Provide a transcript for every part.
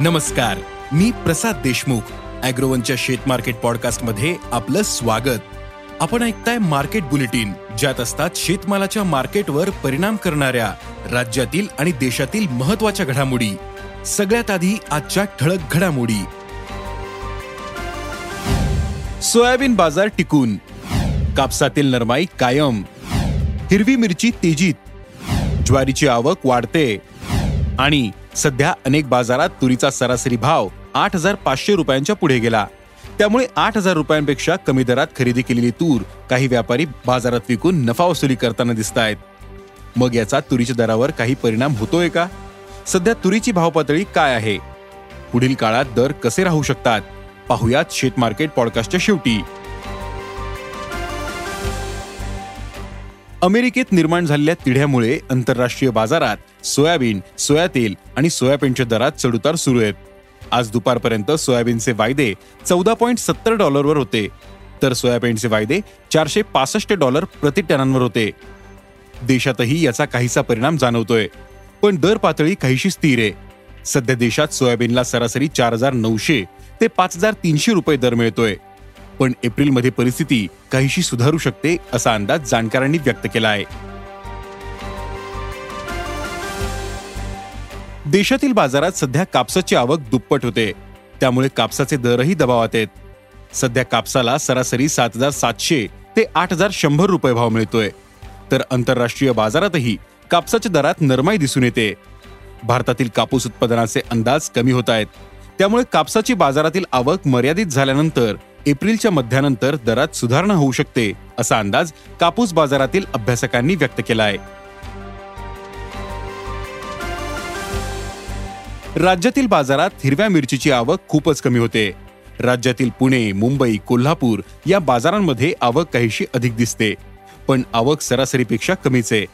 नमस्कार मी प्रसाद देशमुख अॅग्रोवनच्या शेत मार्केट पॉडकास्टमध्ये आपलं स्वागत. आपण ऐकताय मार्केट बुलेटिन ज्यात असतात शेतमालाच्या मार्केटवर परिणाम करणाऱ्या राज्यातील आणि देशातील महत्त्वाच्या घडामोडी. सगळ्यात आधी आजच्या ठळक घडामोडी. सोयाबीन बाजार टिकून. कापसातील नरमाई कायम. हिरवी मिरची तेजीत. ज्वारीची आवक वाढते. आणि सध्या अनेक बाजारात तुरीचा सरासरी भाव आठ हजार पाचशे रुपयांच्या पुढे गेला. त्यामुळे आठ हजार रुपयांपेक्षा कमी दरात खरेदी केलेली तूर काही व्यापारी बाजारात विकून नफा वसुली करताना दिसत आहेत मग याचा तुरीच्या दरावर काही परिणाम होतोय का? सध्या तुरीची भाव पातळी काय आहे? पुढील काळात दर कसे राहू शकतात? पाहुयात शेत मार्केट पॉडकास्टच्या शेवटी. अमेरिकेत निर्माण झालेल्या तिढ्यामुळे आंतरराष्ट्रीय बाजारात सोयाबीन सोया तेल आणि सोयाबीनच्या दरात चढउतार सुरू आहेत. आज दुपारपर्यंत सोयाबीनचे वायदे चौदा पॉईंट सत्तर डॉलरवर होते तर सोयाबीनचे वायदे चारशे पासष्ट डॉलर प्रति टनांवर होते. देशातही याचा काहीसा परिणाम जाणवतोय पण दर पातळी काहीशी स्थिर आहे. सध्या देशात सोयाबीनला सरासरी चार हजार नऊशे ते पाच हजार तीनशे रुपये दर मिळतोय. पण एप्रिलमध्ये परिस्थिती काहीशी सुधारू शकते असा अंदाज जाणकारांनी व्यक्त केला आहे. देशातील बाजारात सध्या कापसाची आवक दुप्पट होते. त्यामुळे कापसाचे दरही दबावात आहेत. सध्या कापसाला सरासरी सात हजार सातशे ते आठ हजार शंभर रुपये भाव मिळतोय. तर आंतरराष्ट्रीय बाजारातही कापसाच्या दरात नरमाई दिसून येते. भारतातील कापूस उत्पादनाचे अंदाज कमी होत आहेत. त्यामुळे कापसाची बाजारातील आवक मर्यादित झाल्यानंतर एप्रिलच्या मध्यानंतर दरात सुधारणा होऊ शकते असा अंदाज कापूस बाजारातील अभ्यासकांनी व्यक्त केला आहे राज्यातील बाजारात हिरव्या मिरचीची आवक खूपच कमी होते. राज्यातील पुणे मुंबई कोल्हापूर या बाजारांमध्ये आवक काहीशी अधिक दिसते पण आवक सरासरीपेक्षा कमीच आहे.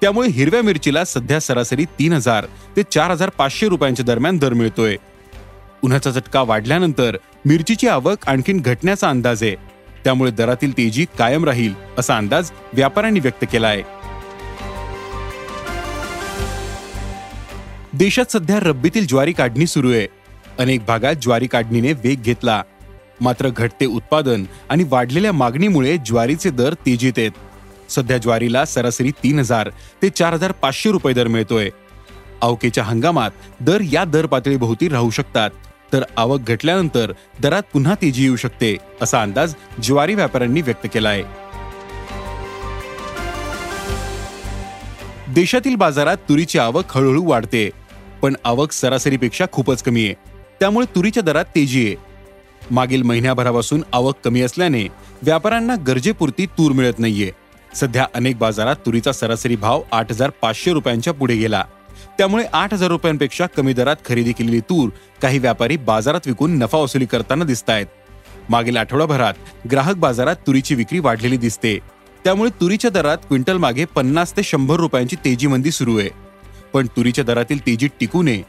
त्यामुळे हिरव्या मिरचीला सध्या सरासरी तीन हजार ते चार हजार पाचशे रुपयांच्या दरम्यान दर मिळतोय. उन्हाचा झटका वाढल्यानंतर मिरचीची आवक आणखीन घटण्याचा अंदाज आहे. त्यामुळे दरातील तेजी कायम राहील असा अंदाज व्यापाऱ्यांनी व्यक्त केला आहे देशात सध्या रब्बीतील ज्वारी काढणी सुरू आहे. अनेक भागात ज्वारी काढणीने वेग घेतला. मात्र घटते उत्पादन आणि वाढलेल्या मागणीमुळे ज्वारीचे दर तेजीत आहेत. सध्या ज्वारीला सरासरी तीन हजार ते चार हजार पाचशे रुपये दर मिळतोय. अवकेच्या हंगामात दर या दर पातळीभोवती राहू शकतात. तर आवक घटल्यानंतर दरात पुन्हा तेजी येऊ शकते असा अंदाज ज्वारी व्यापाऱ्यांनी व्यक्त केला आहे देशातील बाजारात तुरीची आवक हळूहळू वाढते पण आवक सरासरीपेक्षा खूपच कमी आहे. त्यामुळे तुरीच्या दरात तेजी आहे. मागील महिन्याभरापासून आवक कमी असल्याने व्यापाऱ्यांना गरजेपुरती तूर मिळत नाहीये. सध्या अनेक बाजारात तुरीचा सरासरी भाव आठ हजार पाचशे रुपयांच्या पुढे गेला. त्यामुळे आठ हजार रुपयांपेक्षा कमी दरात खरेदी केलेली तूर काही व्यापारी बाजारात विकून नफा वसुली करताना दिसत आहेत मागील आठवडाभरात ग्राहक बाजारात तुरीची विक्री वाढलेली दिसते. त्यामुळे तुरीच्या दरात क्विंटल मागे पन्नास ते शंभर रुपयांची तेजी मंदी सुरू आहे. पण तुरीच्या दरातील तेजी टिकू नये.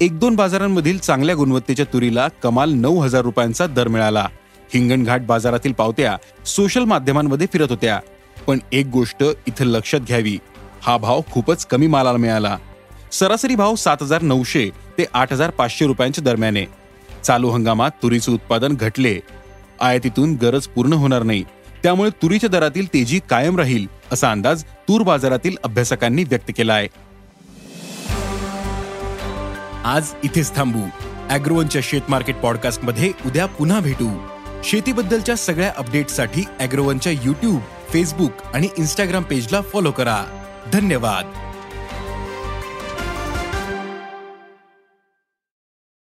एक दोन बाजारांमधील चांगल्या गुणवत्तेच्या तुरीला कमाल नऊ हजार रुपयांचा दर मिळाला. हिंगणघाट बाजारातील पावत्या सोशल माध्यमांमध्ये फिरत होत्या. पण एक गोष्ट इथं लक्षात घ्यावी. हा भाव खूपच कमी मालाला मिळाला. सरासरी भाव सात हजार नऊशे ते आठ हजार पाचशे रुपयांच्या दरम्यान. आहे चालू हंगामात तुरीचे उत्पादन घटले. आयातीतून गरज पूर्ण होणार नाही. त्यामुळे तुरीच्या दरातील तेजी कायम राहील असा अंदाज तूर बाजारातील अभ्यासकांनी व्यक्त केला आहे आज इथेच थांबू. अॅग्रोवनच्या शेत मार्केट पॉडकास्टमध्ये उद्या पुन्हा भेटू. शेतीबद्दलच्या सगळ्या अपडेटसाठी अॅग्रोवनच्या युट्यूब फेसबुक आणि इन्स्टाग्राम पेजला फॉलो करा. धन्यवाद.